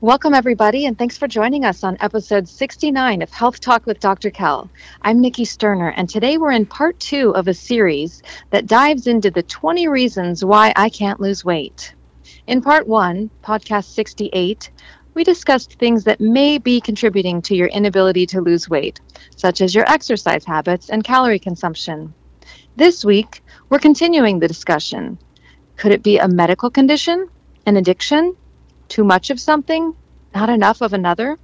Welcome, everybody, and thanks for joining us on episode 69 of Health Talk with Dr. Kell. I'm Nikki Sterner, and today we're in part two of a series that dives into the 20 reasons why I can't lose weight. In part one, podcast 68, we discussed things that may be contributing to your inability to lose weight, such as your exercise habits and calorie consumption. This week, we're continuing the discussion. Could it be a medical condition, an addiction, too much of something, not enough of another?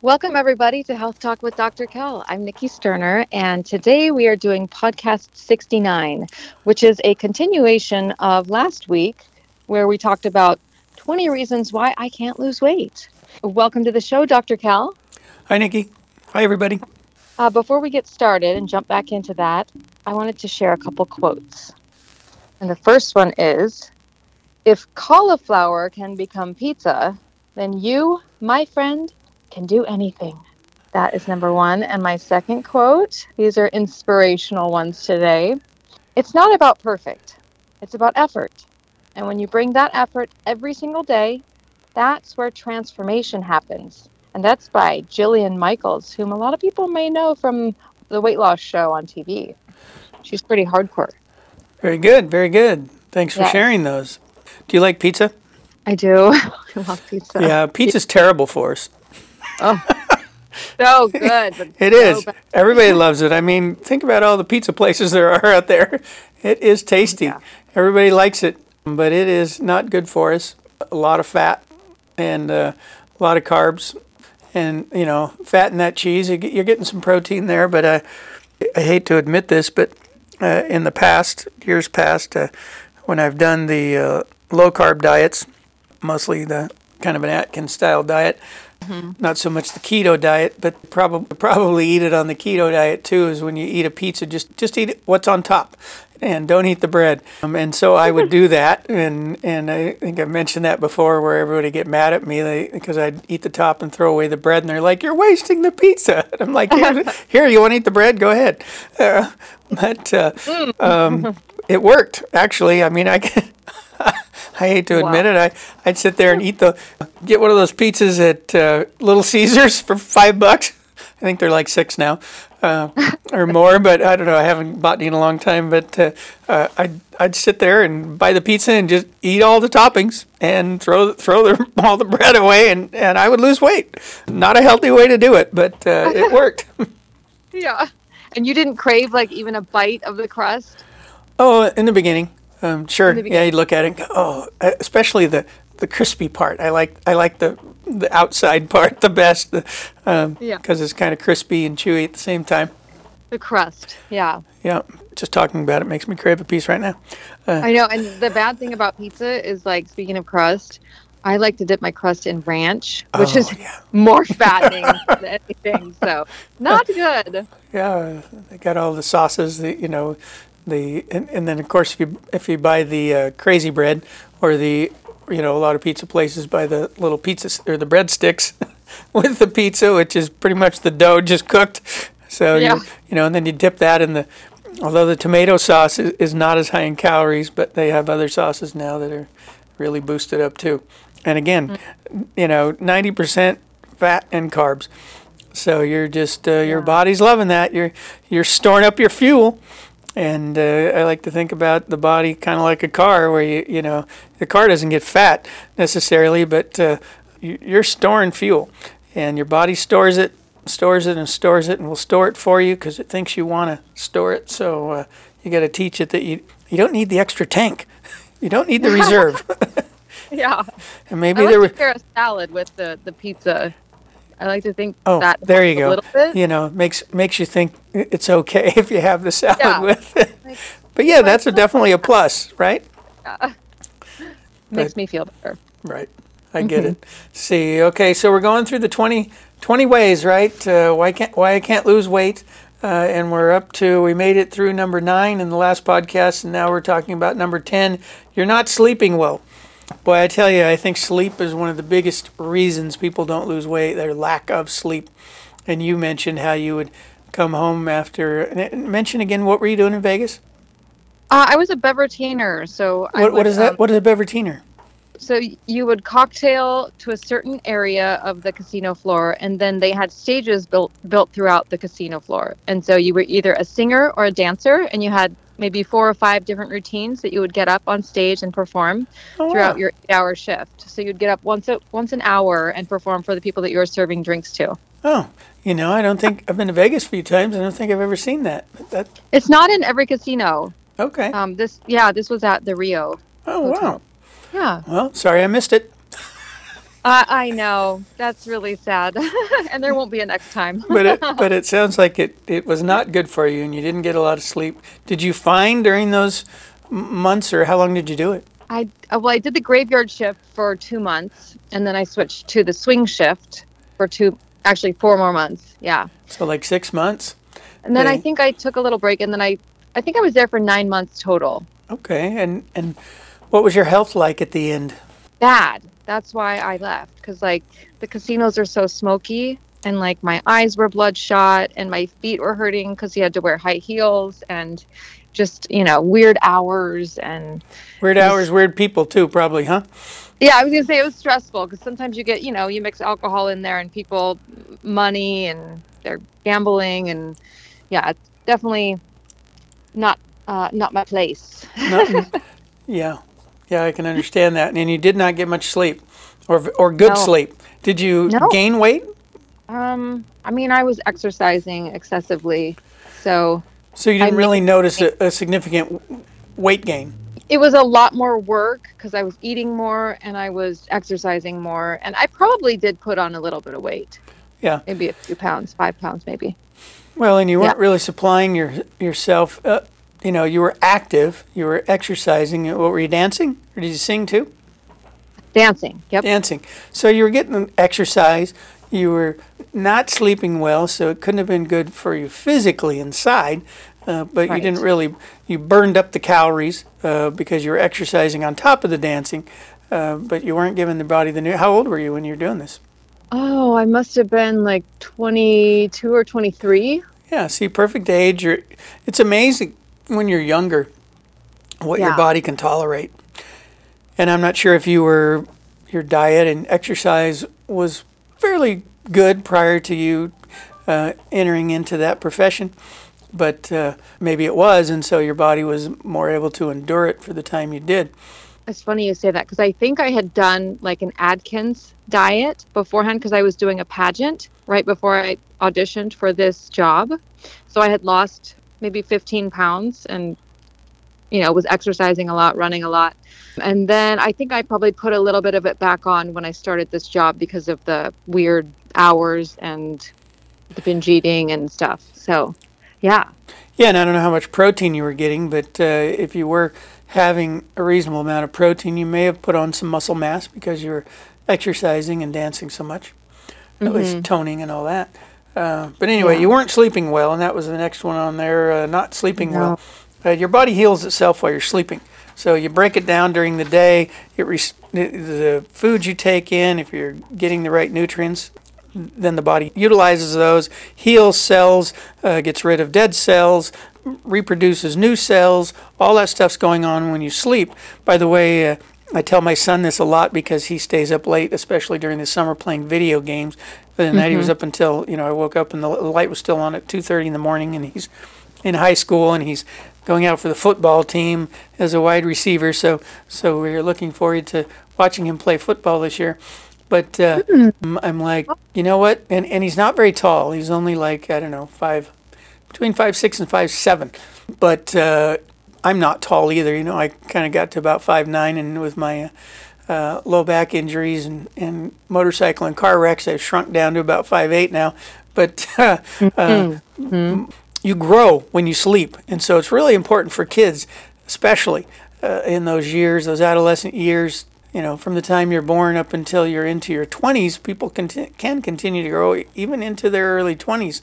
Welcome, everybody, to Health Talk with Dr. Kell. I'm Nikki Sterner, and today we are doing podcast 69, which is a continuation of last week, where we talked about 20 reasons why I can't lose weight. Welcome to the show, Dr. Kell. Hi, Nikki. Hi, everybody. Uh, before we get started and jump back into that, I wanted to share a couple quotes. And the first one is If cauliflower can become pizza, then you, my friend, can do anything. That is number one. And my second quote these are inspirational ones today. It's not about perfect, it's about effort. And when you bring that effort every single day, that's where transformation happens. And that's by Jillian Michaels, whom a lot of people may know from the weight loss show on TV. She's pretty hardcore. Very good. Very good. Thanks for Yes. sharing those. Do you like pizza? I do. I love pizza. Yeah, pizza's terrible for us. Oh, so good. It so is. bad. Everybody loves it. I mean, think about all the pizza places there are out there. It is tasty. Yeah. Everybody likes it, but it is not good for us. A lot of fat and uh, a lot of carbs, and you know, fat in that cheese. You're getting some protein there, but uh, I hate to admit this, but uh, in the past, years past, uh, when I've done the uh, low carb diets, mostly the kind of an Atkins style diet, not so much the keto diet, but probably probably eat it on the keto diet too. Is when you eat a pizza, just just eat what's on top, and don't eat the bread. Um, and so I would do that, and and I think I mentioned that before, where everybody get mad at me they, because I'd eat the top and throw away the bread, and they're like, "You're wasting the pizza." And I'm like, "Here, here you want to eat the bread? Go ahead." Uh, but uh, um, it worked actually. I mean, I. I hate to admit it. I I'd sit there and eat the get one of those pizzas at uh, Little Caesars for five bucks. I think they're like six now, uh, or more. But I don't know. I haven't bought any in a long time. But uh, uh, I'd I'd sit there and buy the pizza and just eat all the toppings and throw throw the, all the bread away, and, and I would lose weight. Not a healthy way to do it, but uh, it worked. Yeah. And you didn't crave like even a bite of the crust? Oh, in the beginning, um, sure. yeah, you look at it and go, oh, uh, especially the, the crispy part. I like I like the the outside part the best, because um, Yeah. it's kind of crispy and chewy at the same time. The crust. Yeah. Yeah, just talking about it makes me crave a piece right now. I know. And the bad thing about pizza is like, speaking of crust, I like to dip my crust in ranch, which Oh, is yeah. more fattening than anything. So, not good. Yeah, they got all the sauces, that, you know, the and, and then of course if you if you buy the uh, crazy bread or the you know a lot of pizza places buy the little pizza s- or the breadsticks with the pizza, which is pretty much the dough just cooked. So Yeah. you you know, and then you dip that in the. Although the tomato sauce is, is not as high in calories, but they have other sauces now that are really boosted up too. And again, you know, ninety percent fat and carbs. So you're just uh, your Yeah. body's loving that. You're you're storing up your fuel, and uh, I like to think about the body kind of like a car, where you you know the car doesn't get fat necessarily, but uh, you- you're storing fuel, and your body stores it, stores it, and stores it, and will store it for you because it thinks you want to store it. So uh, you got to teach it that you you don't need the extra tank, you don't need the reserve, Yeah. and maybe I there like to pair a salad with the, the pizza. I like to think Oh, that there you go. little bit. You know, makes makes you think it's okay if you have the salad Yeah. with it. Like, But yeah, that's a, definitely a plus, right? Makes me feel better. Right. I get it. See, okay, so we're going through the 20, 20 ways, right? Uh, why can't why I can't lose weight? Uh, and we're up to we made it through number nine in the last podcast, and now we're talking about number ten. You're not sleeping well. Boy, I tell you, I think sleep is one of the biggest reasons people don't lose weight. Their lack of sleep. And you mentioned how you would come home after. and Mention again what were you doing in Vegas? Uh, I was a bevertainer, so I What, what would, is that? um, what is a bevertainer? So you would cocktail to a certain area of the casino floor, and then they had stages built built throughout the casino floor. And so you were either a singer or a dancer, and you had maybe four or five different routines that you would get up on stage and perform Oh, throughout wow. your eight-hour shift. So you'd get up once a, once an hour and perform for the people that you were serving drinks to. Oh, you know, I don't think I've been to Vegas a few times. I don't think I've ever seen that. That It's not in every casino. okay. Um, this yeah, this was at the Rio. oh wow. Yeah, Well, sorry I missed it. I I know that's really sad, and there won't be a next time. But it but it sounds like it it was not good for you, and you didn't get a lot of sleep. Did you find during those months, or how long did you do it? I uh, well, I did the graveyard shift for two months, and then I switched to the swing shift for two, actually four more months. Yeah, So like six months. and then I think I took a little break, and then I, I think I was there for nine months total. Okay, and and what was your health like at the end? Bad. That's why I left because like the casinos are so smoky, and like my eyes were bloodshot, and my feet were hurting because you had to wear high heels and just you know weird hours and Weird hours, weird people too, probably, huh? Yeah, I was gonna say it was stressful because sometimes you get, you know, you mix alcohol in there and people money and they're gambling and yeah, it's definitely not uh, not my place. Nothing. yeah, yeah, I can understand that. And you did not get much sleep, or or good No. sleep. Did you No. gain weight? Um, I mean, I was exercising excessively, so So you didn't I really notice a, a significant weight gain. it was a lot more work because I was eating more and I was exercising more, and I probably did put on a little bit of weight, Yeah. maybe a few pounds, five pounds, maybe. Well, and you weren't Yeah. really supplying your yourself. Uh, you know, you were active. You were exercising. What were you dancing, or did you sing too? Dancing, yep. Dancing. So you were getting exercise. You were not sleeping well, so it couldn't have been good for you physically inside. Uh, but you didn't really. You burned up the calories uh, because you were exercising on top of the dancing. Uh, but you weren't giving the body the new. How old were you when you were doing this? Oh, I must have been like 22 or 23. Yeah, see, perfect age. You're, it's amazing when you're younger what your body can tolerate. And I'm not sure if you were your diet and exercise was fairly good prior to you uh, entering into that profession, but uh, maybe it was, and so your body was more able to endure it for the time you did. It's funny you say that because I think I had done like an Atkins diet beforehand because I was doing a pageant right before I auditioned for this job. So I had lost maybe 15 pounds and, you know, was exercising a lot, running a lot. And then I think I probably put a little bit of it back on when I started this job because of the weird hours and the binge eating and stuff. So, yeah. Yeah, and I don't know how much protein you were getting, but uh, if you were having a reasonable amount of protein, you may have put on some muscle mass because you were exercising and dancing so much, at least toning and all that. Uh, but anyway, Yeah. you weren't sleeping well, and that was the next one on there. Uh, not sleeping No. well. Uh, your body heals itself while you're sleeping. So you break it down during the day. It the, the foods you take in, if you're getting the right nutrients, then the body utilizes those, heals cells, uh, gets rid of dead cells, reproduces new cells. All that stuff's going on when you sleep. By the way, uh, I tell my son this a lot because he stays up late, especially during the summer playing video games. The other night he was up until you know I woke up and the light was still on at 2:30 in the morning, and he's in high school and he's going out for the football team as a wide receiver. So so we're looking forward to watching him play football this year. But uh, I'm- I'm like, you know what? And and he's not very tall. He's only like I don't know five, between five six and five seven. But uh, I'm not tall either. You know, I kind of got to about five nine, and with my uh, uh, low back injuries and, and motorcycle and car wrecks, I've shrunk down to about five eight now. But uh, uh, you grow when you sleep, and so it's really important for kids, especially uh, in those years, those adolescent years. You know, from the time you're born up until you're into your 20s, people conti- can continue to grow even into their early 20s.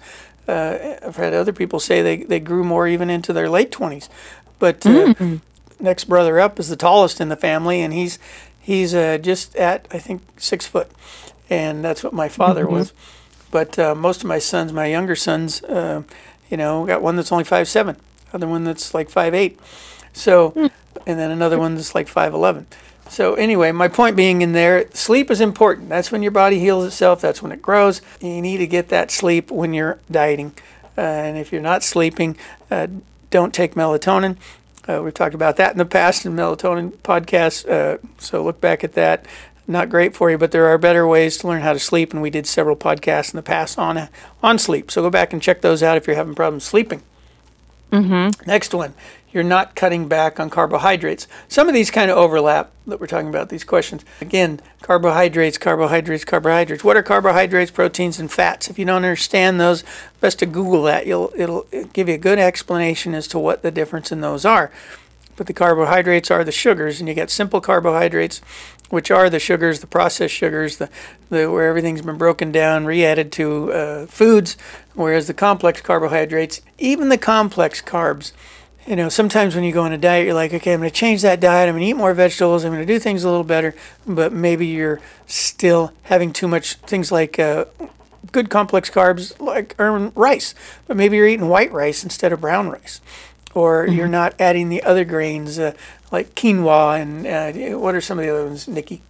Uh, I've had other people say they, they grew more even into their late 20s. But uh, next brother up is the tallest in the family, and he's he's uh, just at I think six foot, and that's what my father was. But uh, most of my sons, my younger sons, uh, you know, got one that's only five seven, other one that's like five eight, so, and then another one that's like five eleven. So anyway, my point being in there, sleep is important. That's when your body heals itself. That's when it grows. You need to get that sleep when you're dieting. Uh, and if you're not sleeping, uh, don't take melatonin. Uh, we've talked about that in the past in melatonin podcasts. Uh, so look back at that. Not great for you, but there are better ways to learn how to sleep, and we did several podcasts in the past on on sleep. So go back and check those out if you're having problems sleeping. Mm-hmm. Next one, you're not cutting back on carbohydrates. Some of these kind of overlap that we're talking about, these questions. Again, carbohydrates, carbohydrates, carbohydrates. What are carbohydrates, proteins, and fats? If you don't understand those, best to Google that. You'll, it'll give you a good explanation as to what the difference in those are. But the carbohydrates are the sugars, and you get simple carbohydrates, which are the sugars, the processed sugars, the, the where everything's been broken down, re-added to uh, foods. Whereas the complex carbohydrates, even the complex carbs, you know, sometimes when you go on a diet, you're like, okay, I'm going to change that diet. I'm going to eat more vegetables. I'm going to do things a little better. But maybe you're still having too much things like uh, good complex carbs, like um, rice. But maybe you're eating white rice instead of brown rice. Or mm-hmm. you're not adding the other grains uh, like quinoa and uh, what are some of the other ones, Nikki?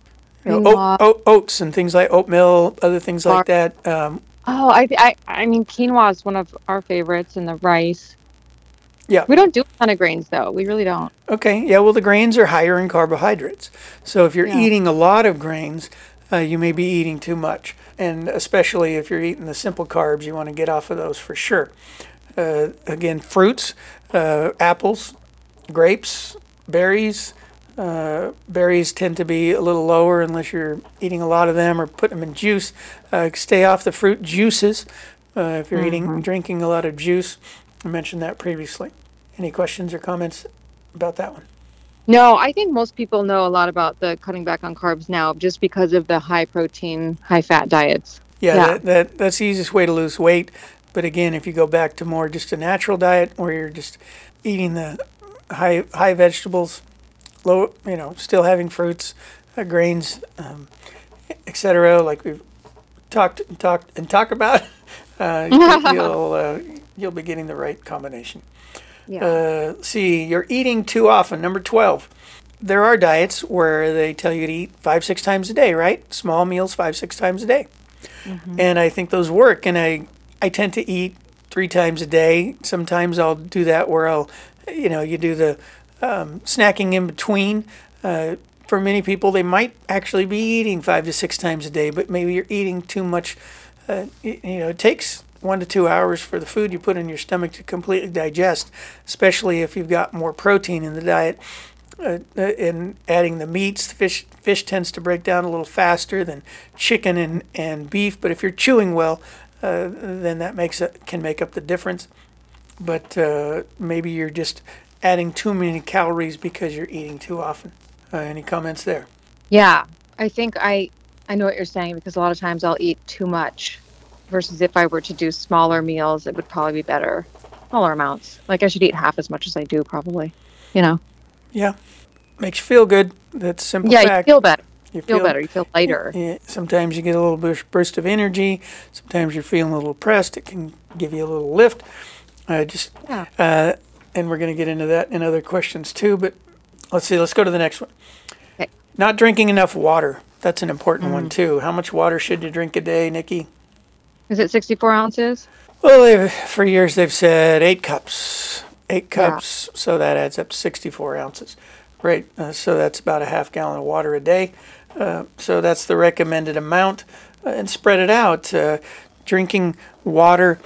You know, oat, oat, oats and things like oatmeal, other things like that. Um, oh, I, I, I mean, quinoa is one of our favorites, and the rice. Yeah. We don't do a ton of grains though. We really don't. Okay. Yeah. Well, the grains are higher in carbohydrates. So if you're yeah. eating a lot of grains, uh, you may be eating too much. And especially if you're eating the simple carbs, you want to get off of those for sure. Uh, again, fruits, uh, apples, grapes, berries. Uh, berries tend to be a little lower unless you're eating a lot of them or putting them in juice. Uh, stay off the fruit juices uh, if you're mm-hmm. eating, drinking a lot of juice. I mentioned that previously. Any questions or comments about that one? No, I think most people know a lot about the cutting back on carbs now just because of the high protein, high fat diets. Yeah, yeah. That, that, that's the easiest way to lose weight. But again, if you go back to more just a natural diet where you're just eating the high high vegetables, low, you know, still having fruits, uh, grains, um, etc., like we've talked and talked and talked about, uh, you'll uh, you'll be getting the right combination. Yeah. Uh, see, you're eating too often. Number 12. There are diets where they tell you to eat five, six times a day, right? Small meals, five, six times a day. Mm-hmm. And I think those work. And I, I tend to eat three times a day. Sometimes I'll do that where I'll, you know, you do the um, snacking in between. Uh, for many people, they might actually be eating five to six times a day, but maybe you're eating too much. Uh, you, you know, it takes one to two hours for the food you put in your stomach to completely digest, especially if you've got more protein in the diet. Uh, uh, adding the meats, fish fish tends to break down a little faster than chicken and, and beef. But if you're chewing well, uh, then that makes it, can make up the difference. But uh, maybe you're just adding too many calories because you're eating too often. Uh, any comments there? Yeah, I think I I know what you're saying because a lot of times I'll eat too much versus if I were to do smaller meals, it would probably be better. Smaller amounts. Like I should eat half as much as I do, probably. You know. Yeah, makes you feel good. That's simple. Yeah, fact. you feel better. You feel, feel better. You feel lighter. Yeah, sometimes you get a little burst of energy. Sometimes you're feeling a little pressed. It can give you a little lift. Uh, just yeah. Uh, and we're going to get into that in other questions too. But let's see. Let's go to the next one. Okay. Not drinking enough water. That's an important mm. one too. How much water should you drink a day, Nikki? Is it 64 ounces? Well, for years they've said eight cups, eight cups, yeah. so that adds up to 64 ounces. Right, uh, so that's about a half gallon of water a day. Uh, so that's the recommended amount, uh, and spread it out. Uh, drinking water.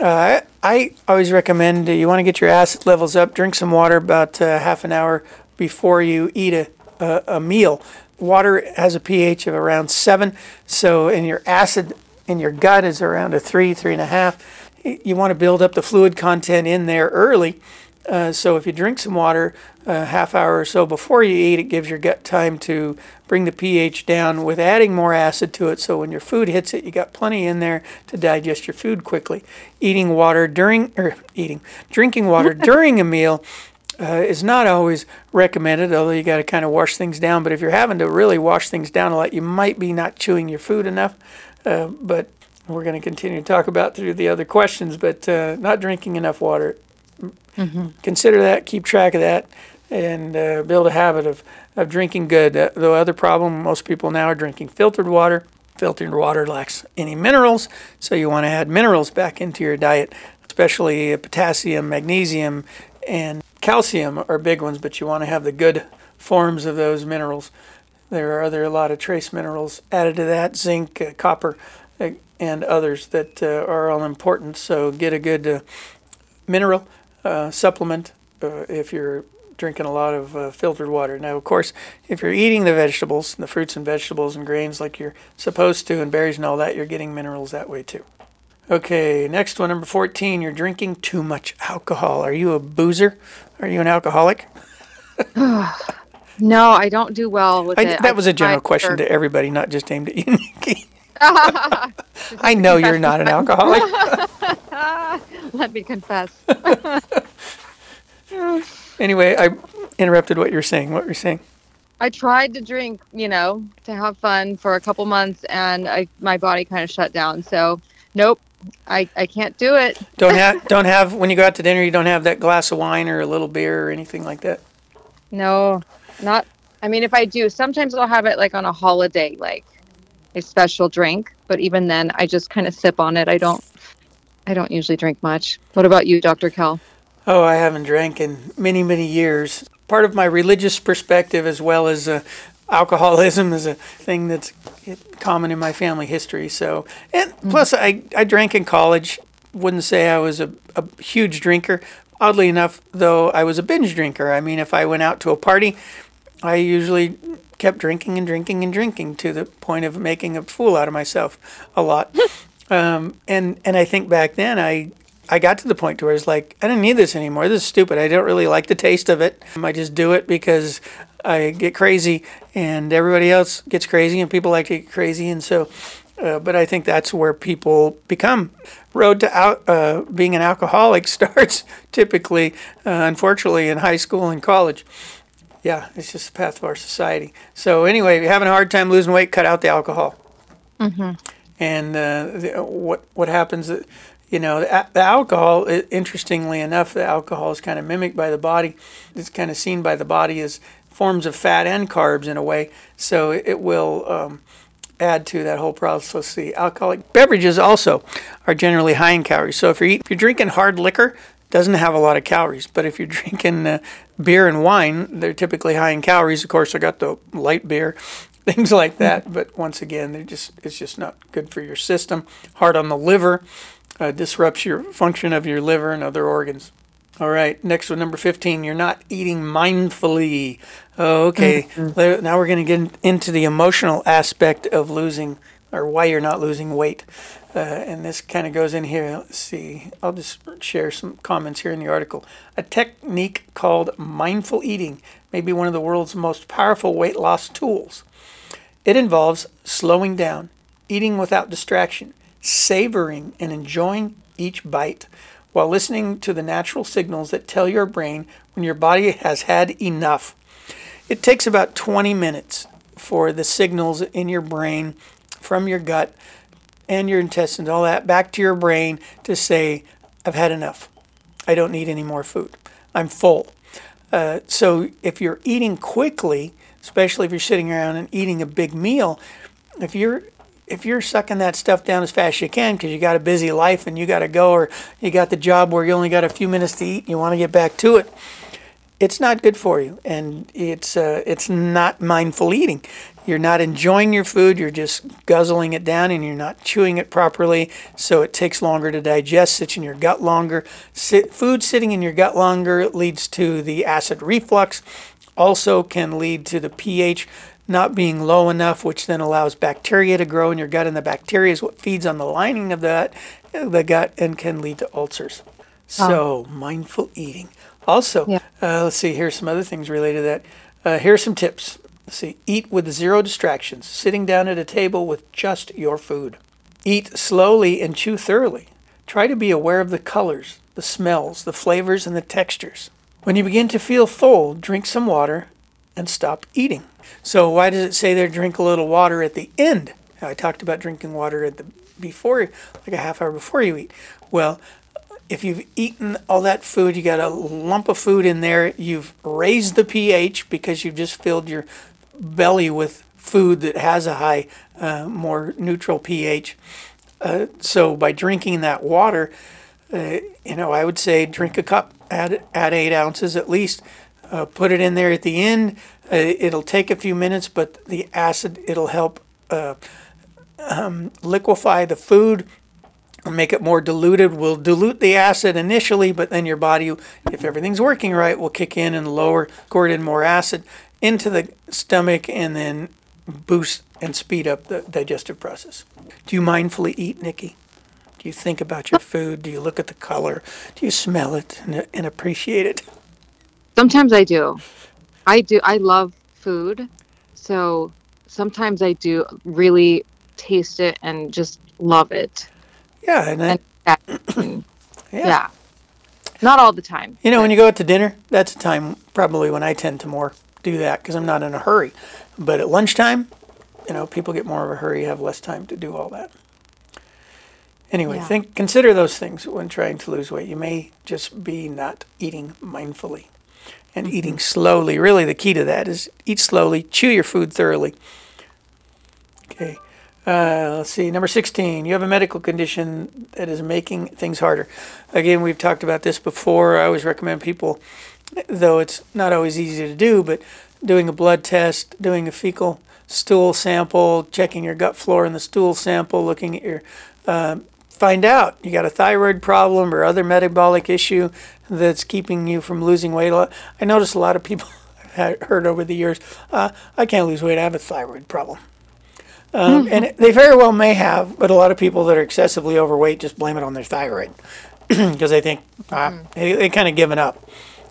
Uh, I always recommend you want to get your acid levels up. Drink some water about uh, half an hour before you eat a, a, a meal. Water has a pH of around seven, so in your acid in your gut is around a three, three and a half. You want to build up the fluid content in there early. Uh, so if you drink some water a half hour or so before you eat, it gives your gut time to bring the pH down with adding more acid to it. So when your food hits it, you got plenty in there to digest your food quickly. Eating water during or eating drinking water during a meal uh, is not always recommended, although you got to kind of wash things down. But if you're having to really wash things down a lot, you might be not chewing your food enough. Uh, but we're going to continue to talk about through the other questions. But uh, not drinking enough water. Mm-hmm. Consider that. Keep track of that. and uh, build a habit of, of drinking good. Uh, the other problem, most people now are drinking filtered water. Filtered water lacks any minerals, so you want to add minerals back into your diet, especially potassium, magnesium, and calcium are big ones, but you want to have the good forms of those minerals. There are other a lot of trace minerals added to that, zinc, uh, copper, uh, and others that uh, are all important. So get a good uh, mineral uh, supplement uh, if you're drinking a lot of filtered water. Now, of course, if you're eating the vegetables, the fruits and vegetables and grains like you're supposed to, and berries and all that, you're getting minerals that way too. Okay, next one, number 14. You're drinking too much alcohol. Are you a boozer? Are you an alcoholic? no, I don't do well with I, it. That I was a general question to everybody, not just aimed at you, Nikki. I know you're not an alcoholic. Let me confess. anyway, I interrupted what you're saying. What were you saying? I tried to drink, you know, to have fun for a couple months, and I, my body kind of shut down. So, nope, I, I can't do it. don't have don't have when you go out to dinner. You don't have that glass of wine or a little beer or anything like that. No, not. I mean, if I do, sometimes I'll have it like on a holiday, like a special drink. But even then, I just kind of sip on it. I don't. I don't usually drink much. What about you, Dr. Kell? Oh, I haven't drank in many, many years. Part of my religious perspective, as well as uh, alcoholism is a thing that's common in my family history. So, and mm-hmm. plus, I, I drank in college. Wouldn't say I was a, a huge drinker. Oddly enough, though, I was a binge drinker. I mean, if I went out to a party, I usually kept drinking and drinking and drinking to the point of making a fool out of myself a lot. um, and and I think back then I I got to the point to where it's like I didn't need this anymore. This is stupid. I don't really like the taste of it. I just do it because I get crazy, and everybody else gets crazy, and people like to get crazy, and so. Uh, but I think that's where people become. Road to out, uh, being an alcoholic starts typically, uh, unfortunately, in high school and college. Yeah, it's just the path of our society. So anyway, if you're having a hard time losing weight, cut out the alcohol. Mm-hmm. And uh, the, what what happens? Uh, you know, the, the alcohol. Interestingly enough, the alcohol is kind of mimicked by the body. It's kind of seen by the body as forms of fat and carbs in a way. So it will um, add to that whole process. The alcoholic beverages also are generally high in calories. So if you're, if you're drinking hard liquor, doesn't have a lot of calories. But if you're drinking uh, beer and wine, they're typically high in calories. Of course, I got the light beer, things like that. But once again, they're just it's just not good for your system. Hard on the liver, uh, disrupts your function of your liver and other organs. All right, next one, number 15. You're not eating mindfully. Oh, okay. Mm-hmm. Now we're going to get into the emotional aspect of losing or why you're not losing weight. Uh, and this kind of goes in here. Let's see. I'll just share some comments here in the article. A technique called mindful eating may be one of the world's most powerful weight loss tools. It involves slowing down, eating without distraction, savoring and enjoying each bite while listening to the natural signals that tell your brain when your body has had enough. It takes about 20 minutes for the signals in your brain from your gut and your intestines, all that, back to your brain to say, I've had enough. I don't need any more food. I'm full. Uh, so if you're eating quickly, especially if you're sitting around and eating a big meal, if you're if you're sucking that stuff down as fast as you can because you got a busy life and you got to go or you got the job where you only got a few minutes to eat and you want to get back to it, it's not good for you and it's uh, it's not mindful eating. You're not enjoying your food, you're just guzzling it down and you're not chewing it properly, so it takes longer to digest, sits in your gut longer. Sit, food sitting in your gut longer leads to the acid reflux, also can lead to the pH not being low enough, which then allows bacteria to grow in your gut, and the bacteria is what feeds on the lining of the gut, the gut and can lead to ulcers. So, mindful eating. Also, yeah. uh, let's see, here's some other things related to that. Uh, here are some tips. Let's see, eat with zero distractions, sitting down at a table with just your food. Eat slowly and chew thoroughly. Try to be aware of the colors, the smells, the flavors, and the textures. When you begin to feel full, drink some water and stop eating. So why does it say there drink a little water at the end? I talked about drinking water at the before, like a half hour before you eat. Well, if you've eaten all that food, you got a lump of food in there, you've raised the pH because you've just filled your belly with food that has a high, uh, more neutral pH. Uh, so by drinking that water, uh, you know, I would say drink a cup, add add eight ounces at least. Uh, put it in there at the end. Uh, it'll take a few minutes, but the acid it'll help uh, um, liquefy the food make it more diluted. We'll dilute the acid initially, but then your body, if everything's working right, will kick in and lower, squirt in more acid into the stomach and then boost and speed up the digestive process. Do you mindfully eat, Nikki? Do you think about your food? Do you look at the color? Do you smell it and, and appreciate it? Sometimes I do. I do. I love food. So sometimes I do really taste it and just love it. Yeah, and, And that, yeah. yeah. Not all the time. you know, when you go out to dinner, that's a time probably when I tend to more do that because I'm not in a hurry. But at lunchtime, you know, people get more of a hurry, have less time to do all that. Anyway, Yeah. think consider those things when trying to lose weight. You may just be not eating mindfully and eating slowly. Really, the key to that is eat slowly, chew your food thoroughly. Okay. Uh, let's see. Number 16, you have a medical condition that is making things harder. Again, we've talked about this before. I always recommend people, though it's not always easy to do, but doing a blood test, doing a fecal stool sample, checking your gut flora in the stool sample, looking at your, uh, find out you got a thyroid problem or other metabolic issue that's keeping you from losing weight. A lot- I notice a lot of people I've heard over the years, uh, I can't lose weight, I have a thyroid problem. Um, and they very well may have, but a lot of people that are excessively overweight just blame it on their thyroid because they think ah, they, they kind of given up.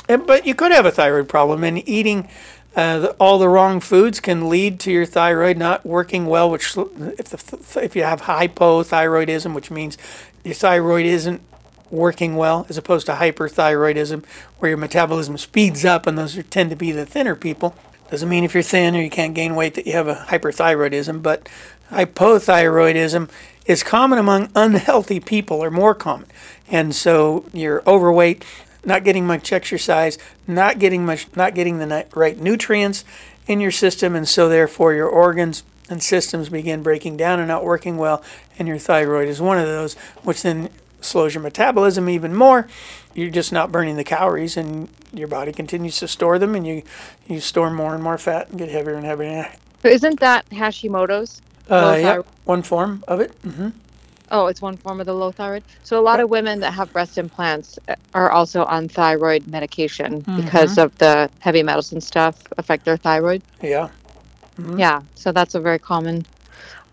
And- but you could have a thyroid problem, and eating uh, the, all the wrong foods can lead to your thyroid not working well. Which, if the, if you have hypothyroidism, which means your thyroid isn't working well, as opposed to hyperthyroidism, where your metabolism speeds up, and those are, tend to be the thinner people. Doesn't mean if you're thin or you can't gain weight that you have a hyperthyroidism, but hypothyroidism is common among unhealthy people, or more common. And so you're overweight, not getting much exercise, not getting much, not getting the right nutrients in your system, and so therefore your organs and systems begin breaking down and not working well, and your thyroid is one of those, which then slows your metabolism even more. You're just not burning the calories, and your body continues to store them, and you you store more and more fat and get heavier and heavier. So isn't that Hashimoto's? Uh, yeah, one form of it. hmm Oh, it's one form of the low thyroid. So a lot of women that have breast implants uh, are also on thyroid medication because of the heavy metals and stuff affect their thyroid. Yeah. Yeah, so that's a very common.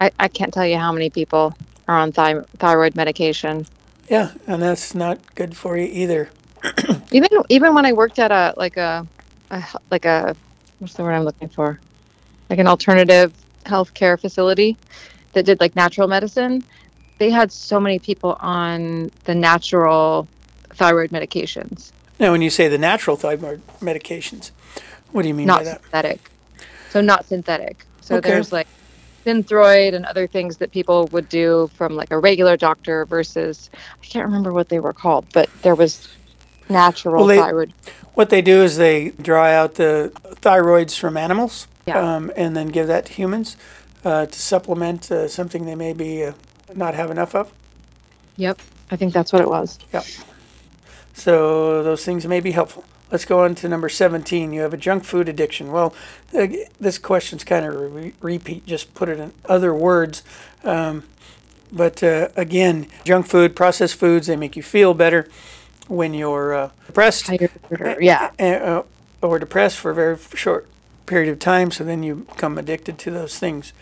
I, I can't tell you how many people are on thy- thyroid medication. Yeah, and that's not good for you either. Even even when I worked at a like a like a what's the word I'm looking for, like an alternative healthcare facility that did like natural medicine, they had so many people on the natural thyroid medications, Now, when you say the natural thyroid medications, what do you mean by not that? synthetic. So not synthetic. So Okay. there's like Synthroid and other things that people would do from like a regular doctor versus I can't remember what they were called, but there was natural Well, they- thyroid. What they do is they dry out the thyroids from animals Yeah. um, and then give that to humans uh, to supplement uh, something they may be uh, not have enough of. Yep, I think that's what it was. Yep. So those things may be helpful. Let's go on to number 17. You have a junk food addiction. Well, this question's kind of a re- repeat, just put it in other words. Um, but uh, again, junk food, processed foods, they make you feel better when you're uh, depressed Tired, yeah. uh, or depressed for a very short period of time. So then you become addicted to those things.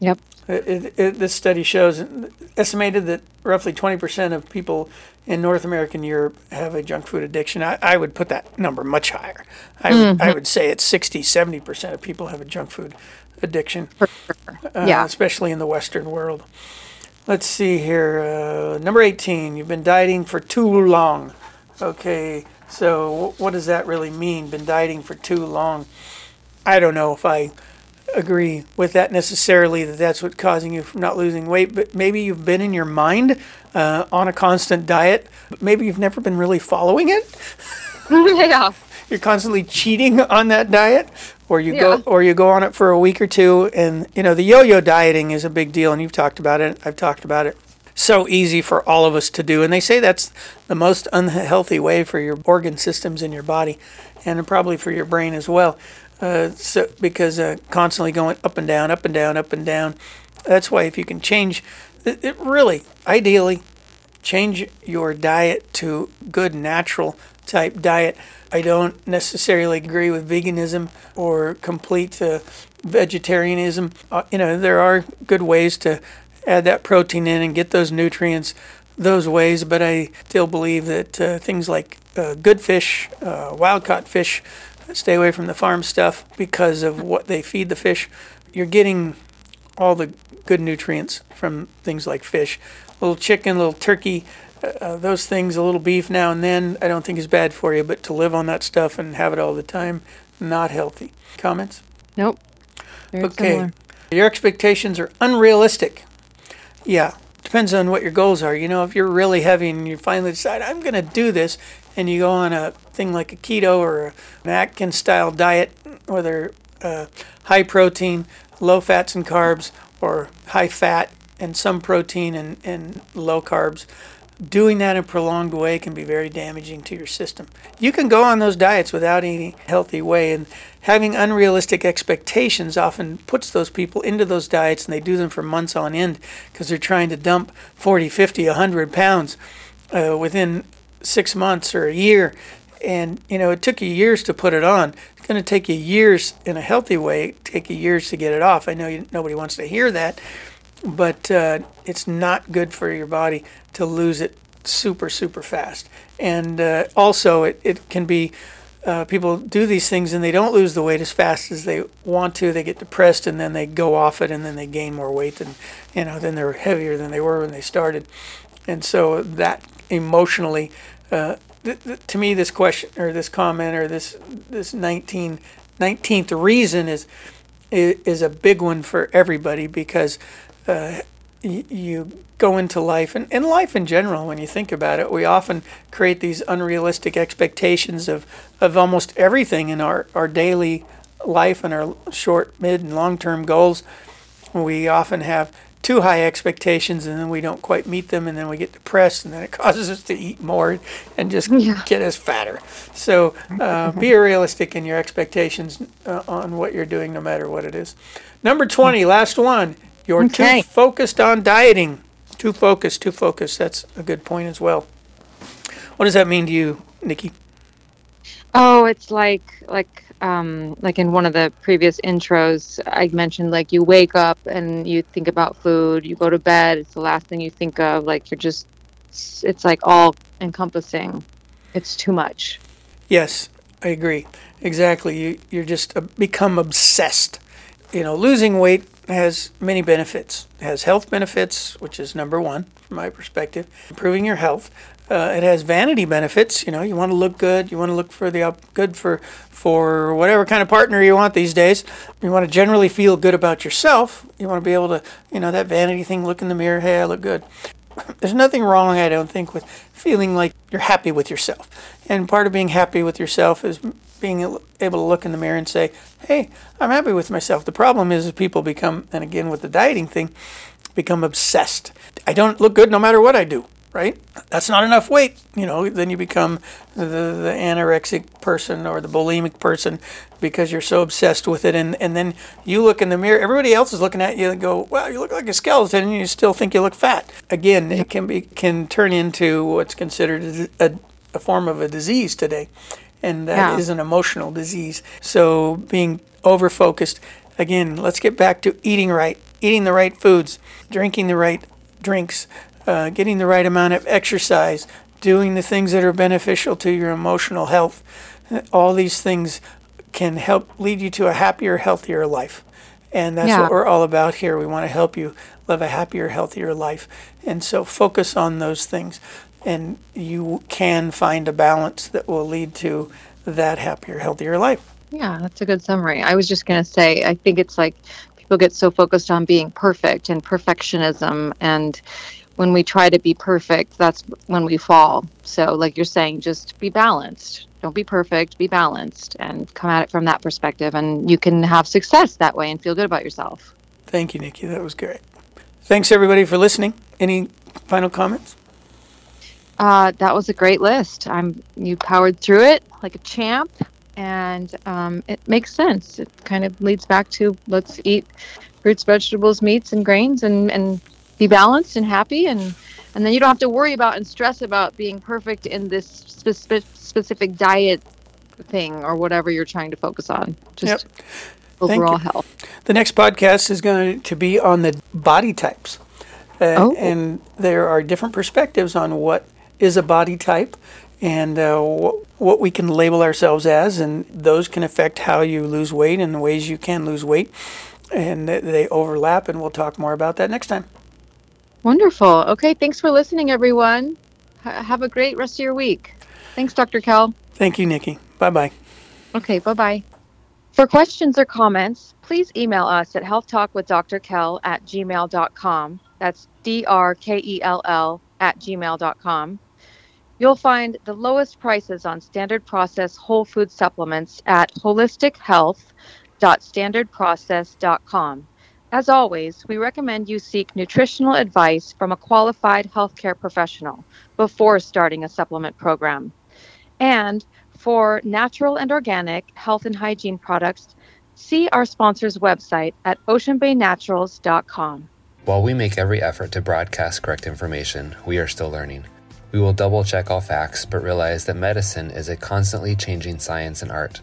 Yep. It, it, it, this study shows estimated that roughly 20% of people in North America and Europe have a junk food addiction. I, I would put that number much higher. I, would- I would say it's 60, 70% of people have a junk food addiction, uh, sure. yeah. especially in the Western world. Let's see here. Uh, number 18, you've been dieting for too long. Okay, so wh- what does that really mean? Been dieting for too long? I don't know if I agree with that necessarily that that's what's causing you from not losing weight, but maybe you've been in your mind uh, on a constant diet, but maybe you've never been really following it. yeah. You're constantly cheating on that diet, or you Yeah. go or you go on it for a week or two, and you know the yo-yo dieting is a big deal, and you've talked about it. I've talked about it. So easy for all of us to do, and they say that's the most unhealthy way for your organ systems in your body, and probably for your brain as well. Uh, so because uh, constantly going up and down, up and down, up and down. That's why if you can change, it, it really ideally change your diet to good natural type diet. I don't necessarily agree with veganism or complete uh, vegetarianism. Uh, you know, there are good ways to add that protein in and get those nutrients those ways, but I still believe that uh, things like uh, good fish, uh, wild caught fish, stay away from the farm stuff because of what they feed the fish. You're getting all the good nutrients from things like fish. little chicken, little turkey, uh, uh, those things, a little beef now and then, I don't think is bad for you, but to live on that stuff and have it all the time, not healthy. Comments? Nope. Very Okay. similar. Your expectations are unrealistic. Yeah, depends on what your goals are. You know, if you're really heavy and you finally decide, I'm going to do this, and you go on a thing like a keto or an Atkins style diet, whether uh, high protein, low fats and carbs, or high fat and some protein and, and low carbs, doing that in a prolonged way can be very damaging to your system. You can go on those diets without any healthy way, and having unrealistic expectations often puts those people into those diets and they do them for months on end because they're trying to dump 40, 50, 100 pounds uh, within six months or a year. And, you know, it took you years to put it on. It's going to take you years in a healthy way, take you years to get it off. I know you, nobody wants to hear that but uh, it's not good for your body to lose it super super fast and uh, also it, it can be uh, people do these things and they don't lose the weight as fast as they want to they get depressed and then they go off it and then they gain more weight and you know then they're heavier than they were when they started and so that emotionally uh, th- th- to me this question or this comment or this this 19 19th reason is i- is a big one for everybody because uh, y- you go into life and, and life in general when you think about it we often create these unrealistic expectations of, of almost everything in our, our daily life and our short mid and long term goals. We often have too high expectations and then we don't quite meet them and then we get depressed and then it causes us to eat more and just Yeah. get us fatter. So uh, be realistic in your expectations uh, on what you're doing no matter what it is. Number 20 last one. You're Okay. too focused on dieting. Too focused too focused. That's a good point as well. What does that mean to you nikki? Oh, it's like like um like in one of the previous intros I mentioned like you wake up and you think about food, you go to bed, it's the last thing you think of, like you're just it's, it's like all encompassing. It's too much. Yes, I agree. Exactly. You you're just uh, become obsessed. You know, losing weight has many benefits. It has health benefits, which is number one from my perspective. Improving your health. Uh, it has vanity benefits. You know, you want to look good. You want to look for the good for for whatever kind of partner you want these days. You want to generally feel good about yourself. You want to be able to, you know, that vanity thing. Look in the mirror. Hey, I look good there's nothing wrong, I don't think, with feeling like you're happy with yourself. And part of being happy with yourself is being able to look in the mirror and say, hey, I'm happy with myself. The problem is people become, and again with the dieting thing, become obsessed. I don't look good no matter what I do, right? That's not enough weight. You know, then you become the, the anorexic person or the bulimic person because you're so obsessed with it. And, and then you look in the mirror, everybody else is looking at you and go, wow, you look like a skeleton and you still think you look fat. Again, it can be can turn into what's considered a, a form of a disease today. And that is Yeah. an emotional disease. So being over focused, again, let's get back to eating right, eating the right foods, drinking the right drinks, uh, getting the right amount of exercise, doing the things that are beneficial to your emotional health. All these things can help lead you to a happier, healthier life. And that's Yeah. what we're all about here. We want to help you live a happier, healthier life. And so focus on those things. And you can find a balance that will lead to that happier, healthier life. Yeah, that's a good summary. I was just going to say, I think it's like people get so focused on being perfect and perfectionism. And when we try to be perfect, that's when we fall. So, like you're saying, just be balanced. Don't be perfect, be balanced and come at it from that perspective. And you can have success that way and feel good about yourself. Thank you, Nikki. That was great. Thanks, everybody, for listening. Any final comments? Uh, that was a great list. I'm you powered through it like a champ, and um, it makes sense. It kind of leads back to let's eat fruits, vegetables, meats, and grains, and and be balanced and happy, and and then you don't have to worry about and stress about being perfect in this specific specific diet thing or whatever you're trying to focus on. Just Yep. overall health. The next podcast is going to be on the body types. Uh, Oh. And there are different perspectives on what is a body type and uh, wh- what we can label ourselves as. And those can affect how you lose weight and the ways you can lose weight. And they overlap, and we'll talk more about that next time. Wonderful. Okay, thanks for listening, everyone. Ha have a great rest of your week. Thanks, Dr. Kell. Thank you, Nikki. Bye bye. Okay, bye bye. For questions or comments, please email us at healthtalkwithdrkell at gmail.com. That's D R K E L L at gmail.com. You'll find the lowest prices on standard process whole food supplements at holistichealth.standardprocess.com. As always, we recommend you seek nutritional advice from a qualified healthcare professional before starting a supplement program. And for natural and organic health and hygiene products, see our sponsor's website at oceanbaynaturals.com. While we make every effort to broadcast correct information, we are still learning. We will double check all facts, but realize that medicine is a constantly changing science and art.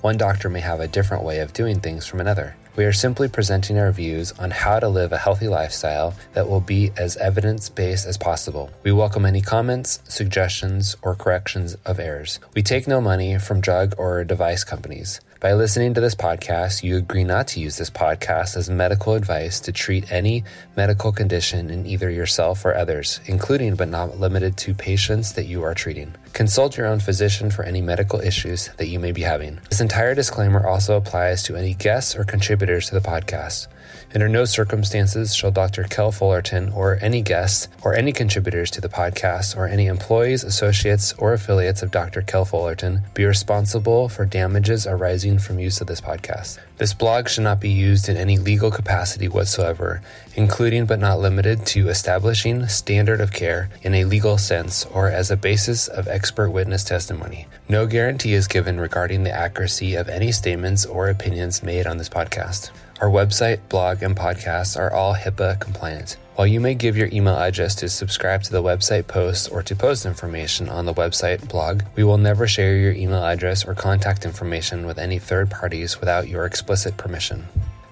One doctor may have a different way of doing things from another. We are simply presenting our views on how to live a healthy lifestyle that will be as evidence based as possible. We welcome any comments, suggestions, or corrections of errors. We take no money from drug or device companies. By listening to this podcast, you agree not to use this podcast as medical advice to treat any medical condition in either yourself or others, including but not limited to patients that you are treating. Consult your own physician for any medical issues that you may be having. This entire disclaimer also applies to any guests or contributors to the podcast. Under no circumstances shall Dr. Kell Fullerton or any guests or any contributors to the podcast or any employees, associates, or affiliates of Dr. Kell Fullerton be responsible for damages arising from use of this podcast. This blog should not be used in any legal capacity whatsoever, including but not limited to establishing standard of care in a legal sense or as a basis of expert witness testimony. No guarantee is given regarding the accuracy of any statements or opinions made on this podcast. Our website, blog, and podcasts are all HIPAA compliant. While you may give your email address to subscribe to the website posts or to post information on the website blog, we will never share your email address or contact information with any third parties without your explicit permission.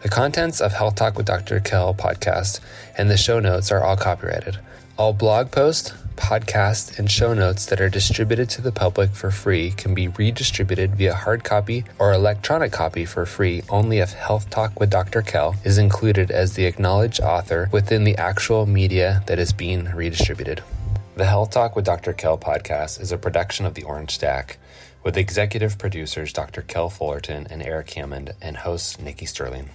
The contents of Health Talk with Dr. Kell podcast and the show notes are all copyrighted. All blog posts, podcasts, and show notes that are distributed to the public for free can be redistributed via hard copy or electronic copy for free only if Health Talk with Dr. Kell is included as the acknowledged author within the actual media that is being redistributed. The Health Talk with Dr. Kell podcast is a production of the Orange Stack with executive producers Dr. Kell Fullerton and Eric Hammond and host Nikki Sterling.